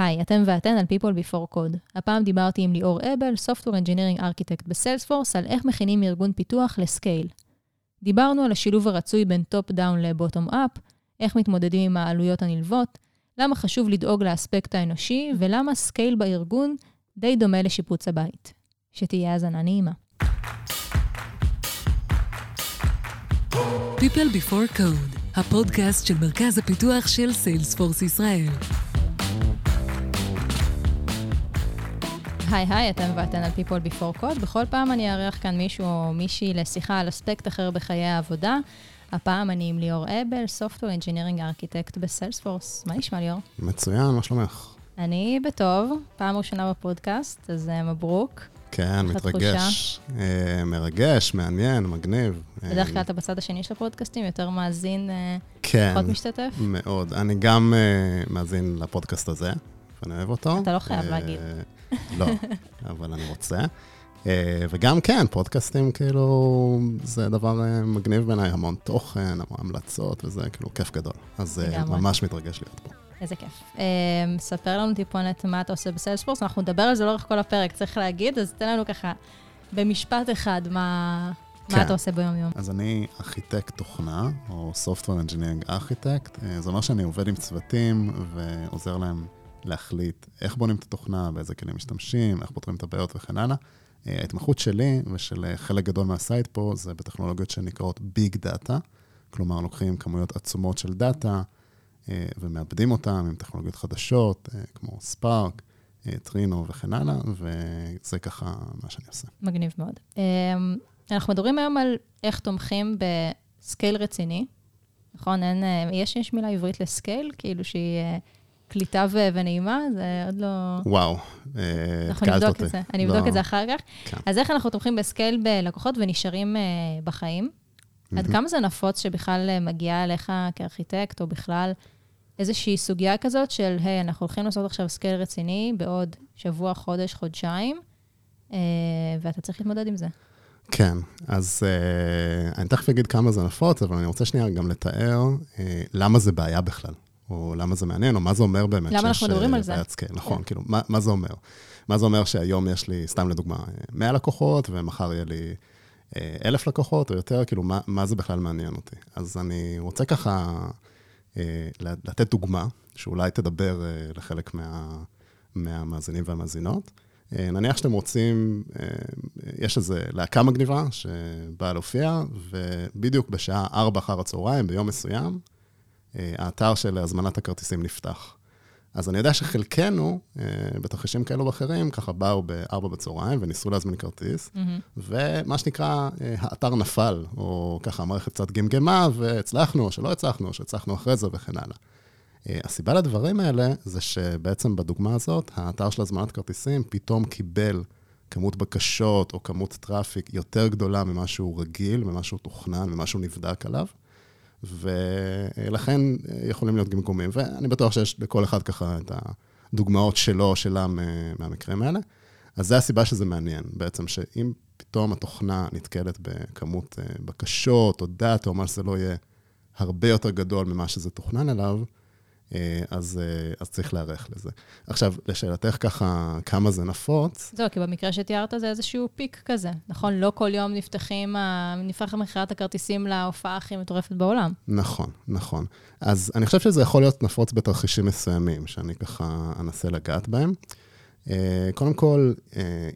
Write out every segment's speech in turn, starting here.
היי, אתם ואתן על People Before Code. הפעם דיברתי עם ליאור אבל, Software Engineering Architect בסיילספורס, על איך מכינים ארגון פיתוח ל scale. דיברנו על השילוב הרצוי בין top-down ל bottom-up, איך מתמודדים עם העלויות הנלוות, למה חשוב לדאוג לאספקט האנושי, ולמה scale בארגון די דומה לשיפוץ הבית. שתהיה האזנה נעימה. People Before Code, הפודקאסט של מרכז הפיתוח של סיילספורס ישראל. היי היי, אתם ואתן על People Before Code. בכל פעם אני אארח כאן מישהו או מישהי לשיחה על אספקט אחר בחיי העבודה. הפעם אני עם ליאור אבל, Software Engineering Architect בסיילספורס. מה נשמע ליאור? מצוין, מה שלומך? אני בטוב, פעם ראשונה בפודקאסט, אז uh, מברוק. כן, מתרגש. Uh, מרגש, מעניין, מגניב. בדרך כלל אתה בצד השני של הפודקאסטים, יותר מאזין, uh, כן, פחות משתתף? מאוד. אני גם uh, מאזין לפודקאסט הזה, ואני אוהב אותו. אתה לא חייב להגיד. לא, אבל אני רוצה. Uh, וגם כן, פודקאסטים כאילו, זה דבר uh, מגניב בעיניי, המון תוכן, המון המלצות, וזה כאילו כיף גדול. אז ממש מתרגש להיות פה. איזה כיף. ספר לנו טיפונת מה אתה עושה בסיילספורס, אנחנו נדבר על זה לאורך כל הפרק, צריך להגיד, אז תן לנו ככה במשפט אחד מה, כן. מה אתה עושה ביום-יום. אז אני ארכיטקט תוכנה, או Software Engineering Architect, זה אומר שאני עובד עם צוותים ועוזר להם להחליט איך בונים את התוכנה, באיזה כלים משתמשים, איך פותרים את הבעיות וכן הלאה. ההתמחות שלי ושל חלק גדול מה site פה זה בטכנולוגיות שנקראות big data, כלומר לוקחים כמויות עצומות של data ומעבדים אותם עם טכנולוגיות חדשות, כמו ספארק, טרינו וכן הלאה, וזה ככה מה שאני עושה. מגניב מאוד. אנחנו מדברים היום על איך תומכים ב scale רציני, נכון? אין, יש, יש מילה עברית ל scale, כאילו שהיא... קליטה ו- ונעימה, זה עוד לא... וואו, אנחנו נבדוק את זה, אני אבדוק לא... את זה אחר כך. כן. אז איך אנחנו תומכים ב scale בלקוחות ונשארים uh, בחיים? Mm-hmm. עד כמה זה נפוץ שבכלל uh, מגיעה אליך כארכיטקט, או בכלל איזושהי סוגיה כזאת של, היי, hey, אנחנו הולכים לעשות עכשיו scale רציני בעוד שבוע, חודש, חודשיים, uh, ואתה צריך להתמודד עם זה. כן, אז uh, אני תכף אגיד כמה זה נפוץ, אבל אני רוצה שנייה גם לתאר uh, למה זה בעיה בכלל. או למה זה מעניין, או מה זה אומר באמת למה אנחנו מדברים על זה? נכון, כן. כאילו, מה, מה זה אומר? מה זה אומר שהיום יש לי, סתם לדוגמה, 100 לקוחות, ומחר יהיה לי אה, אלף לקוחות או יותר, כאילו, מה, מה זה בכלל מעניין אותי? אז אני רוצה ככה אה, לתת דוגמה, שאולי תדבר אה, לחלק מה, מהמאזינים והמאזינות. נניח שאתם רוצים, יש איזו להקה מגניבה שבאה להופיע, ובדיוק בשעה 4 אחר הצהריים, ביום מסוים, האתר של הזמנת הכרטיסים נפתח. אז אני יודע שחלקנו, אה, בתרחישים כאלו ואחרים, ככה באו ב-4 בצהריים וניסו להזמין כרטיס, mm-hmm. ומה שנקרא, אה, האתר נפל, או ככה המערכת קצת גמגמה, והצלחנו, או שלא הצלחנו, או שהצלחנו אחרי זה וכן הלאה. אה, הסיבה לדברים האלה זה שבעצם בדוגמה הזאת, האתר של הזמנת כרטיסים פתאום קיבל כמות בקשות או כמות traffic יותר גדולה ממה שהוא רגיל, ממה שהוא תוכנן, ממה שהוא נבדק עליו. ולכן יכולים להיות גמגומים. ואני בטוח שיש לכל אחד ככה את הדוגמאות שלו או שלה מהמקרים האלה. אז זו הסיבה שזה מעניין, בעצם, שאם פתאום התוכנה נתקלת בכמות אה, בקשות או data או מה שזה לא יהיה, הרבה יותר גדול ממה שזה תוכנן אליו, אז, אה, אז צריך להיערך לזה. עכשיו, לשאלתך ככה, כמה זה נפוץ? זהו, כי במקרה שתיארת זה איזשהו פיק כזה, נכון? לא כל יום נפתחים, נפתח מכירת הכרטיסים להופעה הכי מטורפת בעולם. נכון, נכון. אז אני חושב שזה יכול להיות נפוץ בתרחישים מסוימים, שאני ככה אנסה לגעת בהם. אה, קודם כל,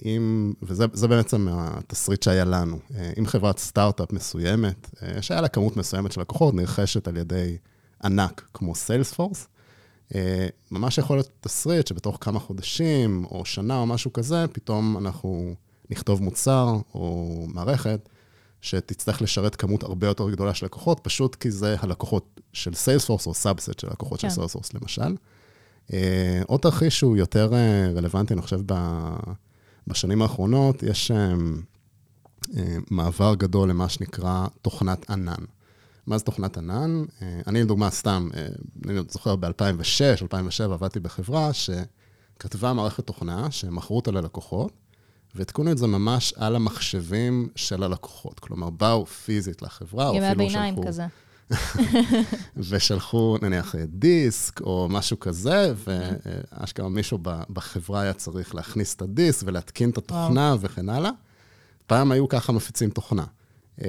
אם, וזה בעצם התסריט שהיה לנו, אם חברת סטארט-אפ מסוימת, שהיה לה כמות מסוימת של לקוחות, נרכשת על ידי ענק כמו סיילספורס, אה, ממש יכול להיות תסריט שבתוך כמה חודשים או שנה או משהו כזה, פתאום אנחנו נכתוב מוצר או מערכת שתצטרך לשרת כמות הרבה יותר גדולה של לקוחות, פשוט כי זה הלקוחות של סיילספורס או subset של לקוחות כן. של סיילספורס למשל. אה, עוד תרחיש שהוא יותר אה, רלוונטי, אני חושב, בשנים האחרונות, יש מעבר גדול למה שנקרא תוכנת ענן. מה זה תוכנת ענן? אה, אני לדוגמה, סתם, אה, אני זוכר ב-2006, 2007, עבדתי בחברה שכתבה מערכת תוכנה, שמכרו אותה ללקוחות, והתקונו את זה ממש על המחשבים של הלקוחות. כלומר, באו פיזית לחברה, או אפילו שלחו... ימי הביניים כזה. ושלחו נניח דיסק או משהו כזה, ואשכרה מישהו בחברה היה צריך להכניס את הדיסק ולהתקין את התוכנה וכן הלאה. פעם היו ככה מפיצים תוכנה. Uh,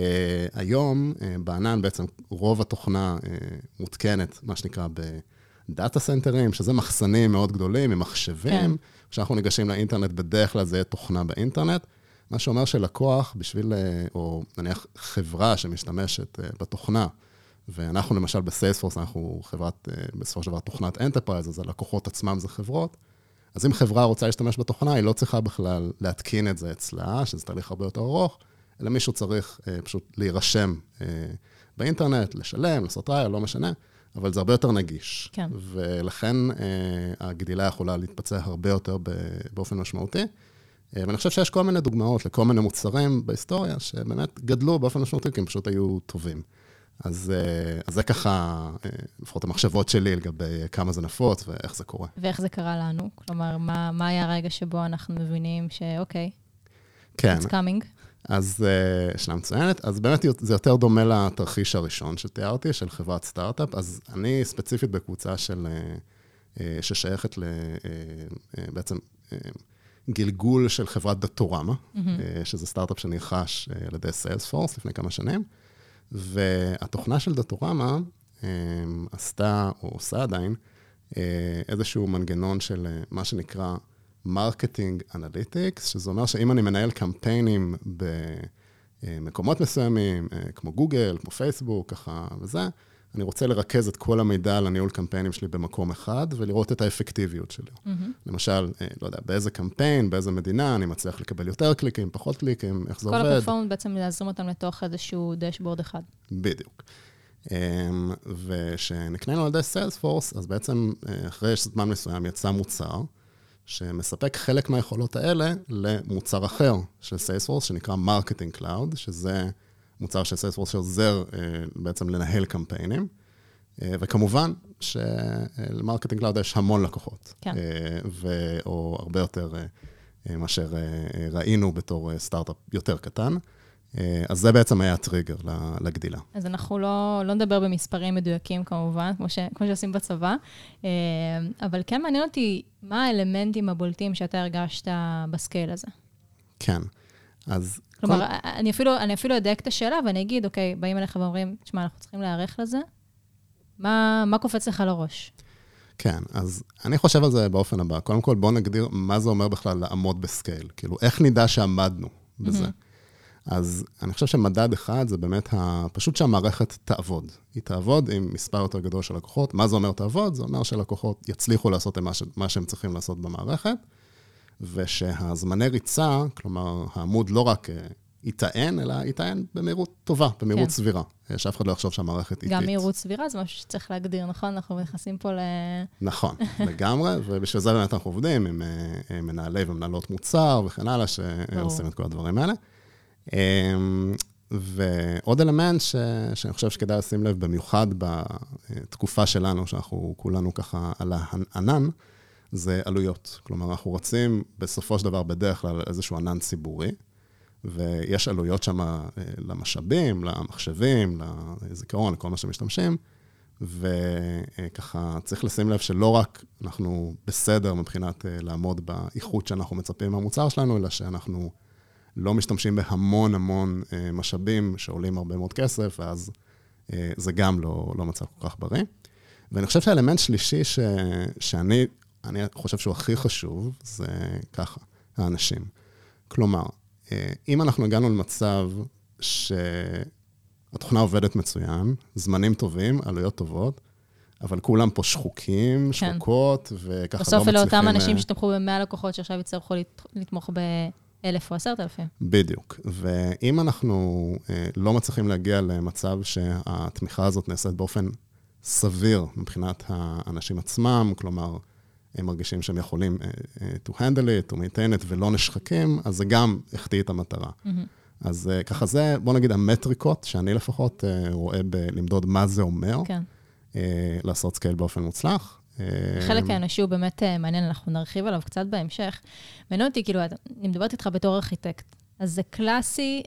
היום, uh, בענן בעצם רוב התוכנה uh, מותקנת, מה שנקרא, בדאטה סנטרים, שזה מחסנים מאוד גדולים עם מחשבים. כן. כשאנחנו ניגשים לאינטרנט, בדרך כלל זה יהיה תוכנה באינטרנט. מה שאומר שלקוח, בשביל, או נניח חברה שמשתמשת בתוכנה, ואנחנו למשל בסיילספורס, אנחנו חברת, בסופו של דבר תוכנת enterprise, אז הלקוחות עצמם זה חברות. אז אם חברה רוצה להשתמש בתוכנה, היא לא צריכה בכלל להתקין את זה אצלה, שזה תהליך הרבה יותר ארוך, אלא מישהו צריך אה, פשוט להירשם אה, באינטרנט, לשלם, לעשות ראיה, לא משנה, אבל זה הרבה יותר נגיש. כן. ולכן אה, הגדילה יכולה להתבצע הרבה יותר באופן משמעותי. אה, ואני חושב שיש כל מיני דוגמאות לכל מיני מוצרים בהיסטוריה שבאמת גדלו באופן משמעותי, כי הם פשוט היו טובים. אז, אה, אז זה ככה, אה, לפחות המחשבות שלי לגבי כמה זה נפוץ ואיך זה קורה. ואיך זה קרה לנו? כלומר, מה, מה היה הרגע שבו אנחנו מבינים שאוקיי, כן. it's coming? אז uh, שאלה מצוינת. אז באמת זה יותר דומה לתרחיש הראשון שתיארתי, של חברת סטארט-אפ. אז אני ספציפית בקבוצה של, uh, uh, ששייכת ל... uh, uh, בעצם uh, גלגול של חברת דטורמה, mm-hmm. שזה סטארט-אפ שנרכש על ידי סיילספורס לפני כמה שנים. והתוכנה של דטורמה um, עשתה, או עושה עדיין, איזשהו מנגנון של מה שנקרא marketing analytics, שזה אומר שאם אני מנהל קמפיינים במקומות מסוימים, uh, כמו גוגל, כמו פייסבוק, ככה וזה, אני רוצה לרכז את כל המידע על הניהול קמפיינים שלי במקום אחד, ולראות את האפקטיביות שלו. Mm-hmm. למשל, לא יודע, באיזה קמפיין, באיזה מדינה, אני מצליח לקבל יותר קליקים, פחות קליקים, איך זה כל עובד. כל ה performance בעצם להזרים אותם לתוך איזשהו dashboard אחד. בדיוק. אמ, וכשנקנינו על ידי סיילספורס, אז בעצם אחרי זמן מסוים יצא מוצר, שמספק חלק מהיכולות האלה למוצר אחר של סיילספורס, שנקרא Marketing Cloud, שזה... מוצר של סיילספורס שעוזר אה, בעצם לנהל קמפיינים. אה, וכמובן של Marketing Cloud יש המון לקוחות. כן. אה, ו... או הרבה יותר מאשר ראינו בתור סטארט-אפ יותר קטן. אז זה בעצם היה הטריגר לגדילה. אז אנחנו לא, לא נדבר במספרים מדויקים כמובן, כמו, ש, כמו שעושים בצבא, אבל כן מעניין אותי מה האלמנטים הבולטים שאתה הרגשת ב scale הזה. כן. אז... כלומר, כל... אני, אפילו, אני אפילו אדייק את השאלה ואני אגיד, אוקיי, באים אליך ואומרים, תשמע, אנחנו צריכים להיערך לזה, מה, מה קופץ לך לראש? כן, אז אני חושב על זה באופן הבא. קודם כל, בואו נגדיר מה זה אומר בכלל לעמוד בסקייל. כאילו, איך נדע שעמדנו בזה? Mm-hmm. אז אני חושב שמדד אחד זה באמת ה... פשוט שהמערכת תעבוד. היא תעבוד עם מספר יותר גדול של לקוחות. מה זה אומר תעבוד? זה אומר שלקוחות יצליחו לעשות מה, ש... מה שהם צריכים לעשות במערכת. ושהזמני ריצה, כלומר, העמוד לא רק אה, ייטען, אלא ייטען במהירות טובה, במהירות כן. סבירה. אה, שאף אחד לא יחשוב שהמערכת איטית. גם מהירות סבירה זה משהו שצריך להגדיר, נכון? אנחנו נכנסים פה ל... נכון, לגמרי, ובשביל זה באמת אנחנו עובדים עם אה, מנהלי ומנהלות מוצר וכן הלאה, שעושים את כל הדברים האלה. אמ, ועוד אלמנט ש, שאני חושב שכדאי לשים לב, במיוחד בתקופה שלנו, שאנחנו כולנו ככה על הענן, זה עלויות. כלומר, אנחנו רוצים בסופו של דבר בדרך כלל איזשהו ענן ציבורי, ויש עלויות שם אה, למשאבים, למחשבים, לזיכרון, לכל מה שמשתמשים, וככה צריך לשים לב שלא רק אנחנו בסדר מבחינת אה, לעמוד באיכות שאנחנו מצפים מהמוצר שלנו, אלא שאנחנו לא משתמשים בהמון המון אה, משאבים שעולים הרבה מאוד כסף, ואז זה גם לא, לא מצב כל כך בריא. ואני חושב שהאלמנט שלישי ש, שאני אני חושב שהוא הכי חשוב, זה ככה, האנשים. כלומר, אה, אם אנחנו הגענו למצב שהתוכנה עובדת מצוין, זמנים טובים, עלויות טובות, אבל כולם פה שחוקים, כן. שחוקות, וככה לא מצליחים... בסוף אלה אותם אנשים שתמכו ב-100 לקוחות שעכשיו יצטרכו לתמוך ב-1,000 או 10,000. בדיוק. ואם אנחנו אה, לא מצליחים להגיע למצב שהתמיכה הזאת נעשית באופן סביר מבחינת האנשים עצמם, כלומר, הם מרגישים שהם יכולים uh, uh, to handle it, to maintain it, ולא נשחקים, אז זה גם החטיא את המטרה. Mm-hmm. אז uh, ככה זה, בוא נגיד, המטריקות, שאני לפחות uh, רואה בלמדוד מה זה אומר, כן. uh, לעשות scale באופן מוצלח. החלק האנושי הוא באמת מעניין, אנחנו נרחיב עליו קצת בהמשך. מעניין אותי, כאילו, אני מדברת איתך בתור ארכיטקט, אז זה קלאסי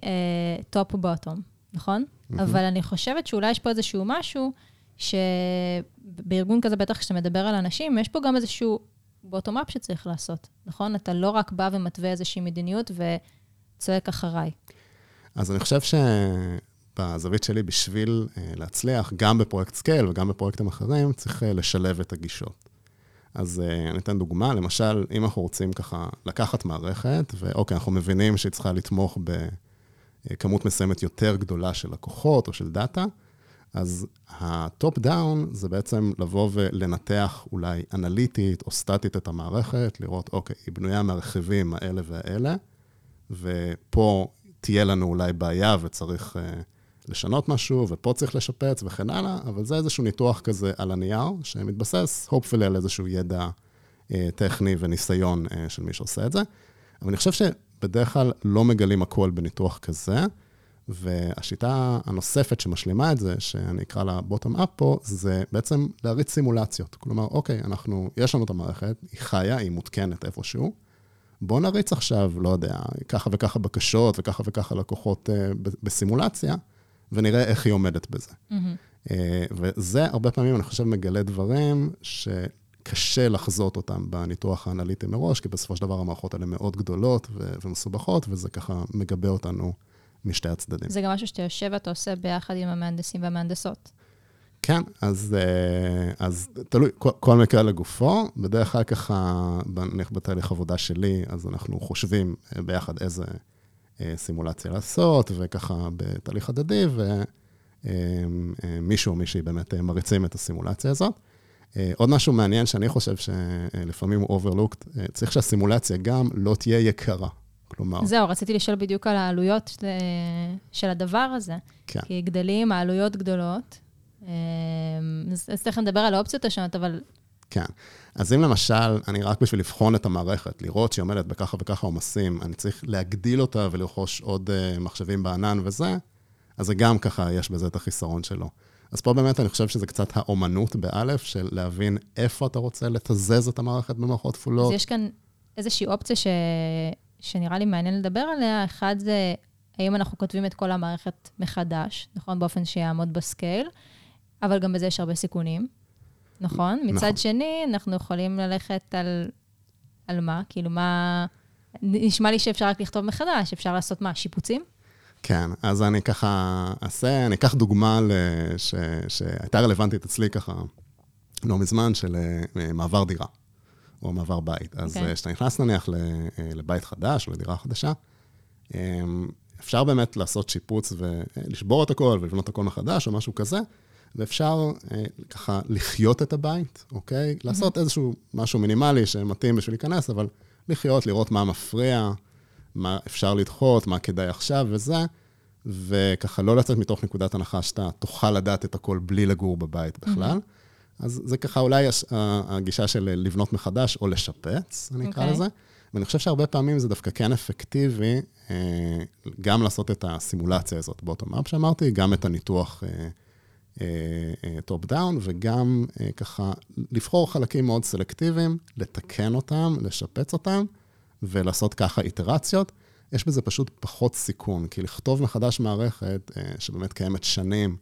top-bottom, נכון? אבל אני חושבת שאולי יש פה איזשהו משהו, שבארגון כזה, בטח כשאתה מדבר על אנשים, יש פה גם איזשהו bottom-up שצריך לעשות, נכון? אתה לא רק בא ומתווה איזושהי מדיניות וצועק אחריי. אז אני חושב שבזווית שלי, בשביל אה, להצליח, גם בפרויקט scale וגם בפרויקטים אחרים, צריך אה, לשלב את הגישות. אז uh, אני אתן דוגמה, למשל, אם אנחנו רוצים ככה לקחת מערכת, ואוקיי, אנחנו מבינים שהיא צריכה לתמוך בכמות מסוימת יותר גדולה של לקוחות או של דאטה, אז ה top down זה בעצם לבוא ולנתח אולי אנליטית או סטטית את המערכת, לראות, אוקיי, היא בנויה מהרכיבים האלה והאלה, ופה תהיה לנו אולי בעיה וצריך uh, לשנות משהו, ופה צריך לשפץ וכן הלאה, אבל זה איזשהו ניתוח כזה על הנייר, שמתבסס, hopefully, על איזשהו ידע uh, טכני וניסיון uh, של מי שעושה את זה. אבל אני חושב שבדרך כלל לא מגלים הכל בניתוח כזה. והשיטה הנוספת שמשלימה את זה, שאני אקרא לה bottom up פה, זה בעצם להריץ סימולציות. כלומר, אוקיי, אנחנו, יש לנו את המערכת, היא חיה, היא מותקנת איפשהו. בואו נריץ עכשיו, לא יודע, ככה וככה בקשות וככה וככה לקוחות uh, בסימולציה, ונראה איך היא עומדת בזה. Mm-hmm. וזה הרבה פעמים, אני חושב, מגלה דברים שקשה לחזות אותם בניתוח האנליטי מראש, כי בסופו של דבר המערכות האלה מאוד גדולות ו- ומסובכות, וזה ככה מגבה אותנו משתי הצדדים. זה גם משהו שאתה יושב ואתה עושה ביחד עם המהנדסים והמהנדסות. כן, אז, אה, אז תלוי, כל, כל מקרה לגופו. בדרך כלל ככה, נניח בתהליך עבודה שלי, אז אנחנו חושבים אה, ביחד איזה סימולציה לעשות, וככה בתהליך הדדי, ומישהו או מישהי באמת מריצים את הסימולציה הזאת. עוד משהו מעניין שאני חושב שלפעמים הוא overlooked, צריך שהסימולציה גם לא תהיה יקרה. כלומר... זהו, רציתי לשאול בדיוק על העלויות של, הדבר הזה. כן. כי גדלים, העלויות גדולות. אמ, אז תכף נדבר על האופציות השונות, אבל... כן. אז אם למשל, אני רק בשביל לבחון את המערכת, לראות שהיא עומדת בככה וככה עומסים, אני צריך להגדיל אותה ולרכוש עוד uh, מחשבים בענן וזה, אז זה גם ככה, יש בזה את החיסרון שלו. אז פה באמת אני חושב שזה קצת האומנות באלף, של להבין איפה אתה רוצה לתזז את המערכת במערכות כפולות. אז יש כאן איזושהי אופציה ש... שנראה לי מעניין לדבר עליה. אחד זה, האם אנחנו כותבים את כל המערכת מחדש, נכון? באופן שיעמוד בסקייל, אבל גם בזה יש הרבה סיכונים, נכון? נכון. מצד שני, אנחנו יכולים ללכת על, על מה? כאילו, מה... נשמע לי שאפשר רק לכתוב מחדש, אפשר לעשות מה? שיפוצים? כן, אז אני ככה אעשה, אני אקח דוגמה לש, שהייתה רלוונטית אצלי ככה לא מזמן, של אה, מעבר דירה. או מעבר בית. אז okay. אוקיי. כשאתה נכנס נניח אה, לבית חדש או לדירה חדשה, אפשר באמת לעשות שיפוץ ולשבור את הכל ולבנות הכל מחדש או משהו כזה, ואפשר אה, ככה לחיות את הבית, אוקיי? Mm-hmm. לעשות איזשהו משהו מינימלי שמתאים בשביל להיכנס, אבל לחיות, לראות מה מפריע, מה אפשר לדחות, מה כדאי עכשיו וזה, וככה לא לצאת מתוך נקודת הנחה שאתה תוכל לדעת את הכל בלי לגור בבית בכלל. Mm-hmm. אז זה ככה אולי הגישה של לבנות מחדש או לשפץ, אני אקרא okay. אוקיי. לזה. ואני חושב שהרבה פעמים זה דווקא כן אפקטיבי אה, גם לעשות את הסימולציה הזאת בבוטומאפ שאמרתי, גם את הניתוח top uh, down, uh, וגם uh, ככה לבחור חלקים מאוד סלקטיביים, לתקן אותם, לשפץ אותם, ולעשות ככה איטרציות. יש בזה פשוט פחות סיכון, כי לכתוב מחדש מערכת שבאמת קיימת שנים,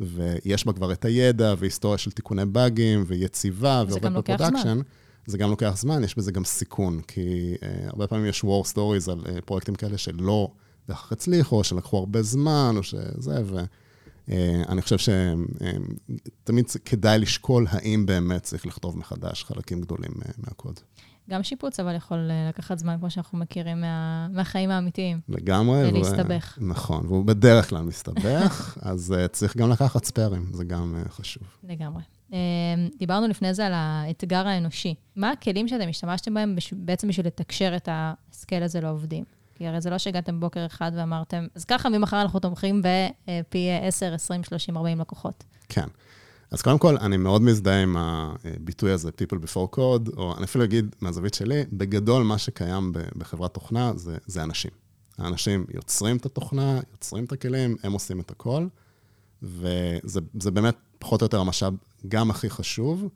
ויש בה כבר את הידע והיסטוריה של תיקוני באגים ויציבה ועובד ב production. זה גם לוקח זמן, יש בזה גם סיכון, כי uh, הרבה פעמים יש war stories על uh, פרויקטים כאלה שלא בהכרח הצליחו, או שלקחו הרבה זמן, או שזה, ואני uh, חושב שתמיד כדאי לשקול האם באמת צריך לכתוב מחדש חלקים גדולים uh, מהקוד. גם שיפוץ, אבל יכול אה, לקחת זמן, כמו שאנחנו מכירים מה, מהחיים האמיתיים. לגמרי. ולהסתבך. ו... נכון, והוא בדרך כלל מסתבך, אז uh, צריך גם לקחת ספיירים, זה גם uh, חשוב. לגמרי. Uh, דיברנו לפני זה על האתגר האנושי. מה הכלים שאתם השתמשתם בהם בש... בעצם בשביל לתקשר את הסקייל הזה לעובדים? כי הרי זה לא שהגעתם בוקר אחד ואמרתם, אז ככה ממחר אנחנו תומכים בפי 10, 20, 30, 40 לקוחות. כן. אז קודם כל, אני מאוד מזדהה עם הביטוי הזה, People Before Code, או אני אפילו אגיד מהזווית שלי, בגדול מה שקיים בחברת תוכנה זה, זה אנשים. האנשים יוצרים את התוכנה, יוצרים את הכלים, הם עושים את הכל, וזה באמת פחות או יותר המשאב גם הכי חשוב,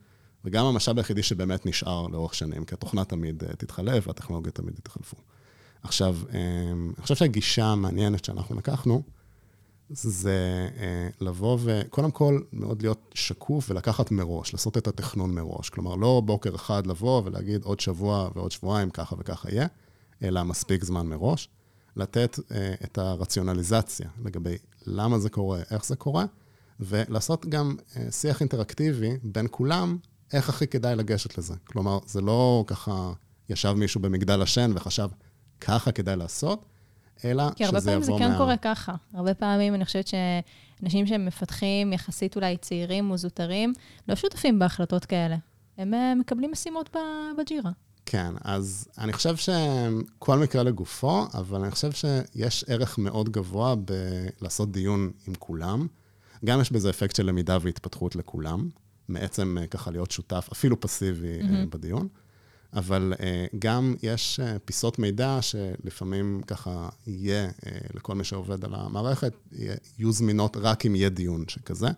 וגם המשאב היחידי שבאמת נשאר לאורך שנים, כי התוכנה תמיד אה, תתחלף והטכנולוגיה תמיד יתחלפו. עכשיו, אה, אני חושב שהגישה המעניינת שאנחנו לקחנו, זה אה, לבוא וקודם כל מאוד להיות שקוף ולקחת מראש, לעשות את התכנון מראש. כלומר, לא בוקר אחד לבוא ולהגיד עוד שבוע ועוד שבועיים ככה וככה יהיה, אלא מספיק זמן מראש. לתת אה, את הרציונליזציה לגבי למה זה קורה, איך זה קורה, ולעשות גם אה, שיח אינטראקטיבי בין כולם, איך הכי כדאי לגשת לזה. כלומר, זה לא ככה ישב מישהו במגדל השן וחשב, ככה כדאי לעשות, אלא שזה יבוא מה... כי הרבה פעמים זה כן מה... קורה ככה. הרבה פעמים אני חושבת שאנשים שהם מפתחים, יחסית אולי צעירים או זוטרים, לא שותפים בהחלטות כאלה. הם אה, מקבלים משימות בג'ירה. כן, אז אני חושב שכל מקרה לגופו, אבל אני חושב שיש ערך מאוד גבוה בלעשות דיון עם כולם. גם יש בזה אפקט של למידה והתפתחות לכולם, מעצם אה, ככה להיות שותף, אפילו פסיבי mm-hmm. בדיון. אבל uh, גם יש uh, פיסות מידע שלפעמים ככה יהיה, uh, לכל מי שעובד על המערכת, יהיו זמינות רק אם יהיה דיון שכזה.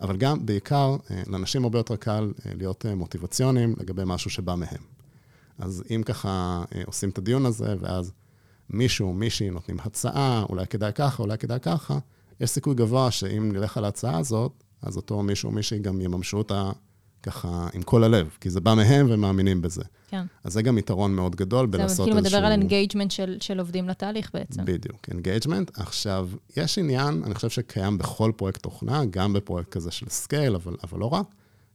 אבל גם, בעיקר, uh, לאנשים הרבה יותר קל uh, להיות uh, מוטיבציוניים לגבי משהו שבא מהם. אז אם ככה uh, עושים את הדיון הזה, ואז מישהו, מישהי נותנים הצעה, אולי כדאי ככה, אולי כדאי ככה, יש סיכוי גבוה שאם נלך על ההצעה הזאת, אז אותו מישהו או מישהי גם יממשו אותה ככה עם כל הלב, כי זה בא מהם והם מאמינים בזה. כן. אז זה גם יתרון מאוד גדול בלעשות איזשהו... זה כאילו מדבר על engagement של, של עובדים לתהליך בעצם. בדיוק, engagement. עכשיו, יש עניין, אני חושב שקיים בכל פרויקט תוכנה, גם בפרויקט כזה של scale, אבל, אבל לא רק,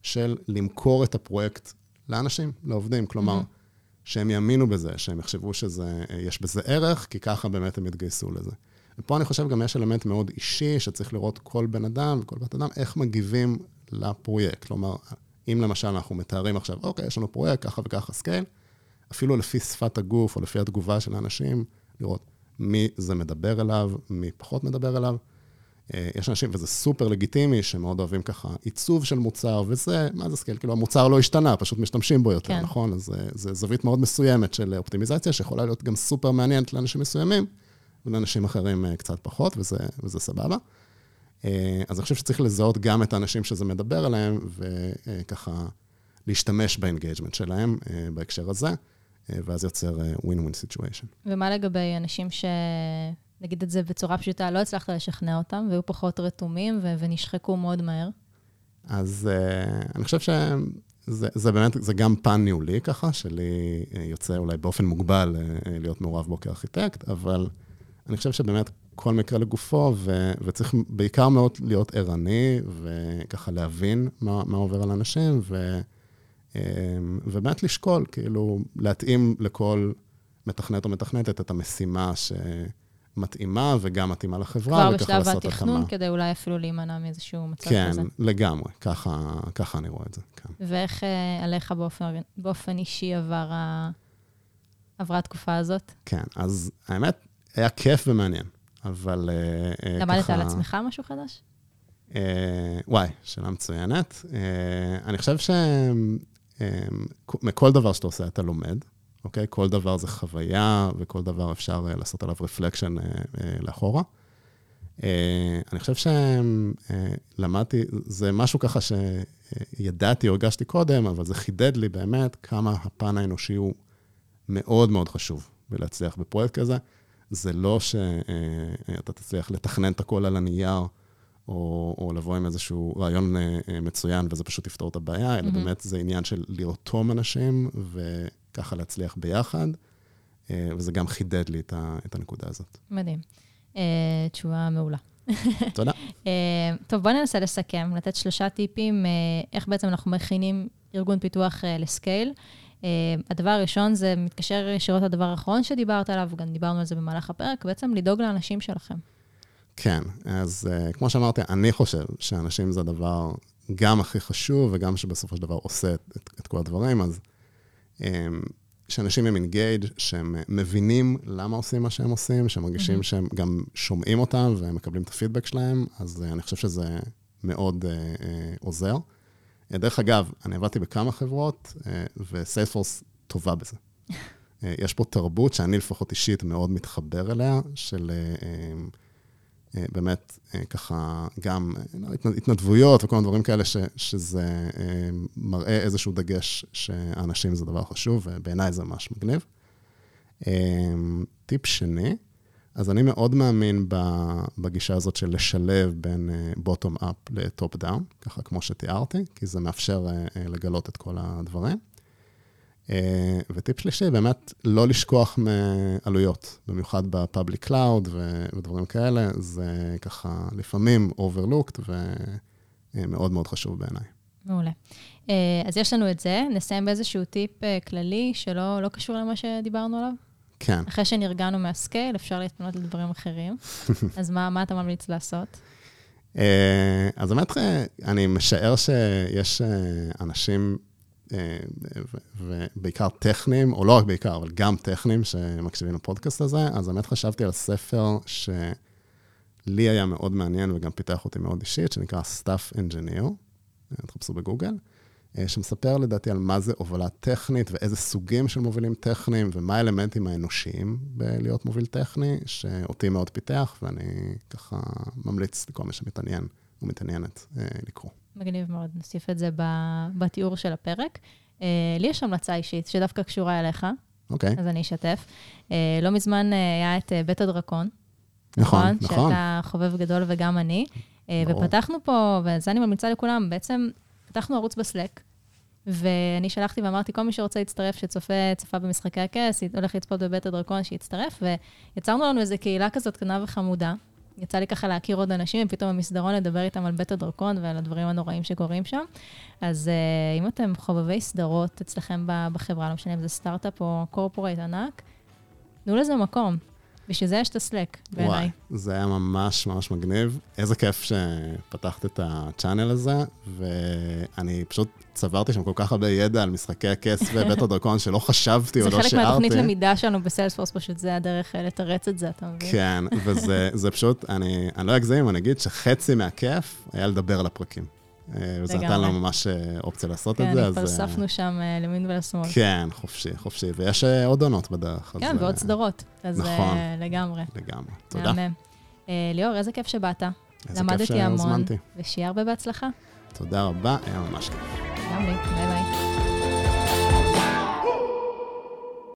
של למכור את הפרויקט לאנשים, לעובדים. כלומר, mm-hmm. שהם יאמינו בזה, שהם יחשבו שיש בזה ערך, כי ככה באמת הם יתגייסו לזה. ופה אני חושב גם יש אלמנט מאוד אישי, שצריך לראות כל בן אדם וכל בת אדם, איך מגיבים לפרויקט. כלומר, אם למשל אנחנו מתארים עכשיו, אוקיי, יש לנו פרויקט, ככה וככה scale, אפילו לפי שפת הגוף או לפי התגובה של האנשים, לראות מי זה מדבר אליו, מי פחות מדבר אליו. אה, יש אנשים, וזה סופר לגיטימי, שמאוד אוהבים ככה עיצוב של מוצר, וזה, מה זה scale? כאילו, המוצר לא השתנה, פשוט משתמשים בו יותר, כן. נכון? אז זה זווית מאוד מסוימת של אופטימיזציה, שיכולה להיות גם סופר מעניינת לאנשים מסוימים, ולאנשים אחרים אה, קצת פחות, וזה, וזה סבבה. אה, אז אני חושב שצריך לזהות גם את האנשים שזה מדבר עליהם, וככה להשתמש ב engagement שלהם אה, בהקשר הזה, אה, ואז יוצר win-win situation. ומה לגבי אנשים ש... נגיד את זה בצורה פשוטה, לא הצלחת לשכנע אותם, והיו פחות רתומים ו- ונשחקו מאוד מהר? אז uh, אני חושב שזה זה באמת, זה גם פן ניהולי ככה, שלי יוצא אולי באופן מוגבל uh, להיות מעורב בו כארכיטקט, אבל אני חושב שבאמת כל מקרה לגופו, ו, וצריך בעיקר מאוד להיות ערני, וככה להבין מה, מה עובר על אנשים, ו, אמ, ובאמת לשקול, כאילו, להתאים לכל מתכנת או מתכנתת את המשימה שמתאימה וגם מתאימה לחברה, וככה לעשות התאמה. כבר בשלב התכנון, כדי אולי אפילו להימנע מאיזשהו מצב כן, כזה. כן, לגמרי, ככה, ככה אני רואה את זה, כן. ואיך אה, עליך באופן, באופן אישי עבר ה... עברה התקופה הזאת? כן, אז האמת, היה כיף ומעניין. אבל uh, למדת ככה... על עצמך משהו חדש? Uh, וואי, שאלה מצוינת. אני חושב שמכל דבר שאתה עושה אתה לומד, אוקיי? כל דבר זה חוויה, וכל דבר אפשר לעשות עליו רפלקשן לאחורה. אני חושב שלמדתי, זה משהו ככה שידעתי הרגשתי קודם, אבל זה חידד לי באמת כמה הפן האנושי הוא מאוד מאוד חשוב בלהצליח בפרויקט כזה. זה לא שאתה תצליח לתכנן את הכל על הנייר, או, או לבוא עם איזשהו רעיון אה, אה, מצוין וזה פשוט יפתור את הבעיה, אלא mm-hmm. באמת זה עניין של לרתום אנשים וככה להצליח ביחד, אה, וזה גם חידד לי את, ה, את הנקודה הזאת. מדהים. Uh, תשובה מעולה. תודה. uh, טוב, בואו ננסה לסכם, לתת שלושה טיפים uh, איך בעצם אנחנו מכינים ארגון פיתוח לסקייל. Uh, הדבר הראשון זה מתקשר ישירות לדבר האחרון שדיברת עליו, וגם דיברנו על זה במהלך הפרק, בעצם לדאוג לאנשים שלכם. כן, אז uh, כמו שאמרתי, אני חושב שאנשים זה הדבר גם הכי חשוב, וגם שבסופו של דבר עושה את, את, את כל הדברים, אז um, שאנשים הם אינגייג', שהם מבינים למה עושים מה שהם עושים, שהם מרגישים mm-hmm. שהם גם שומעים אותם והם מקבלים את הפידבק שלהם, אז uh, אני חושב שזה מאוד uh, uh, עוזר. דרך אגב, אני עבדתי בכמה חברות, אה, וסיילספורס טובה בזה. אה, יש פה תרבות שאני לפחות אישית מאוד מתחבר אליה, של אה, באמת ככה גם התנדבויות וכל מיני דברים כאלה, ש, שזה מראה איזשהו דגש שאנשים זה דבר חשוב, ובעיניי זה ממש מגניב. טיפ שני, אז אני מאוד מאמין בגישה הזאת של לשלב בין bottom up ל top down, ככה כמו שתיארתי, כי זה מאפשר לגלות את כל הדברים. וטיפ שלישי, באמת לא לשכוח מעלויות, במיוחד ב public cloud ודברים כאלה, זה ככה לפעמים overlooked ומאוד מאוד חשוב בעיניי. מעולה. אז יש לנו את זה, נסיים באיזשהו טיפ כללי שלא לא קשור למה שדיברנו עליו. כן. אחרי שנרגענו מהסקייל, אפשר להתפנות לדברים אחרים. אז מה, מה אתה ממליץ לעשות? אז באמת, אני משער שיש אנשים ובעיקר טכנים, או לא רק בעיקר, אבל גם טכנים שמקשיבים לפודקאסט הזה, אז באמת חשבתי על ספר שלי היה מאוד מעניין וגם פיתח אותי מאוד אישית, שנקרא Staff Engineer, תחפשו בגוגל, שמספר לדעתי על מה זה הובלה טכנית ואיזה סוגים של מובילים טכניים ומה האלמנטים האנושיים בלהיות מוביל טכני, שאותי מאוד פיתח, ואני ככה ממליץ לכל מי שמתעניין ומתעניינת לקרוא. מגניב מאוד, נוסיף את זה בתיאור של הפרק. לי יש המלצה אישית שדווקא קשורה אליך. אוקיי. אז אני אשתף. לא מזמן היה את בית הדרקון. נכון, נכון. שאתה חובב גדול וגם אני. ברור. ופתחנו פה, וזה אני ממליצה לכולם, בעצם פתחנו ערוץ בסלק, ואני שלחתי ואמרתי, כל מי שרוצה להצטרף, שצופה, צפה במשחקי הכס, הולך לצפות בבית הדרקון, שיצטרף, ויצרנו לנו איזו קהילה כזאת קטנה וחמודה. יצא לי ככה להכיר עוד אנשים, ופתאום במסדרון לדבר איתם על בית הדרקון ועל הדברים הנוראים שקורים שם. אז uh, אם אתם חובבי סדרות אצלכם בחברה, לא משנה אם זה סטארט-אפ או קורפורייט ענק, תנו לזה מקום. בשביל זה יש את הסלק, בעיניי. וואי, זה היה ממש ממש מגניב. איזה כיף שפתחת את הצ'אנל הזה, ואני פשוט צברתי שם כל כך הרבה ידע על משחקי הכס ובית הדרקון, שלא חשבתי או לא שיערתי. זה חלק מהתוכנית למידה שלנו בסיילספורס, פשוט זה הדרך לתרץ את זה, אתה מבין? כן, וזה פשוט, אני, אני לא אגזים, אני אגיד שחצי מהכיף היה לדבר על הפרקים. וזה נתן לנו ממש אופציה לעשות את זה. כן, התפלספנו שם למין ולשמאל. כן, חופשי, חופשי. ויש עוד עונות בדרך. כן, ועוד סדרות. אז נכון. לגמרי. לגמרי. תודה. ליאור, איזה כיף שבאת. איזה כיף שהזמנתי. למדתי המון, ושיהיה הרבה בהצלחה. תודה רבה, היה ממש כיף. גם לי, ביי ביי.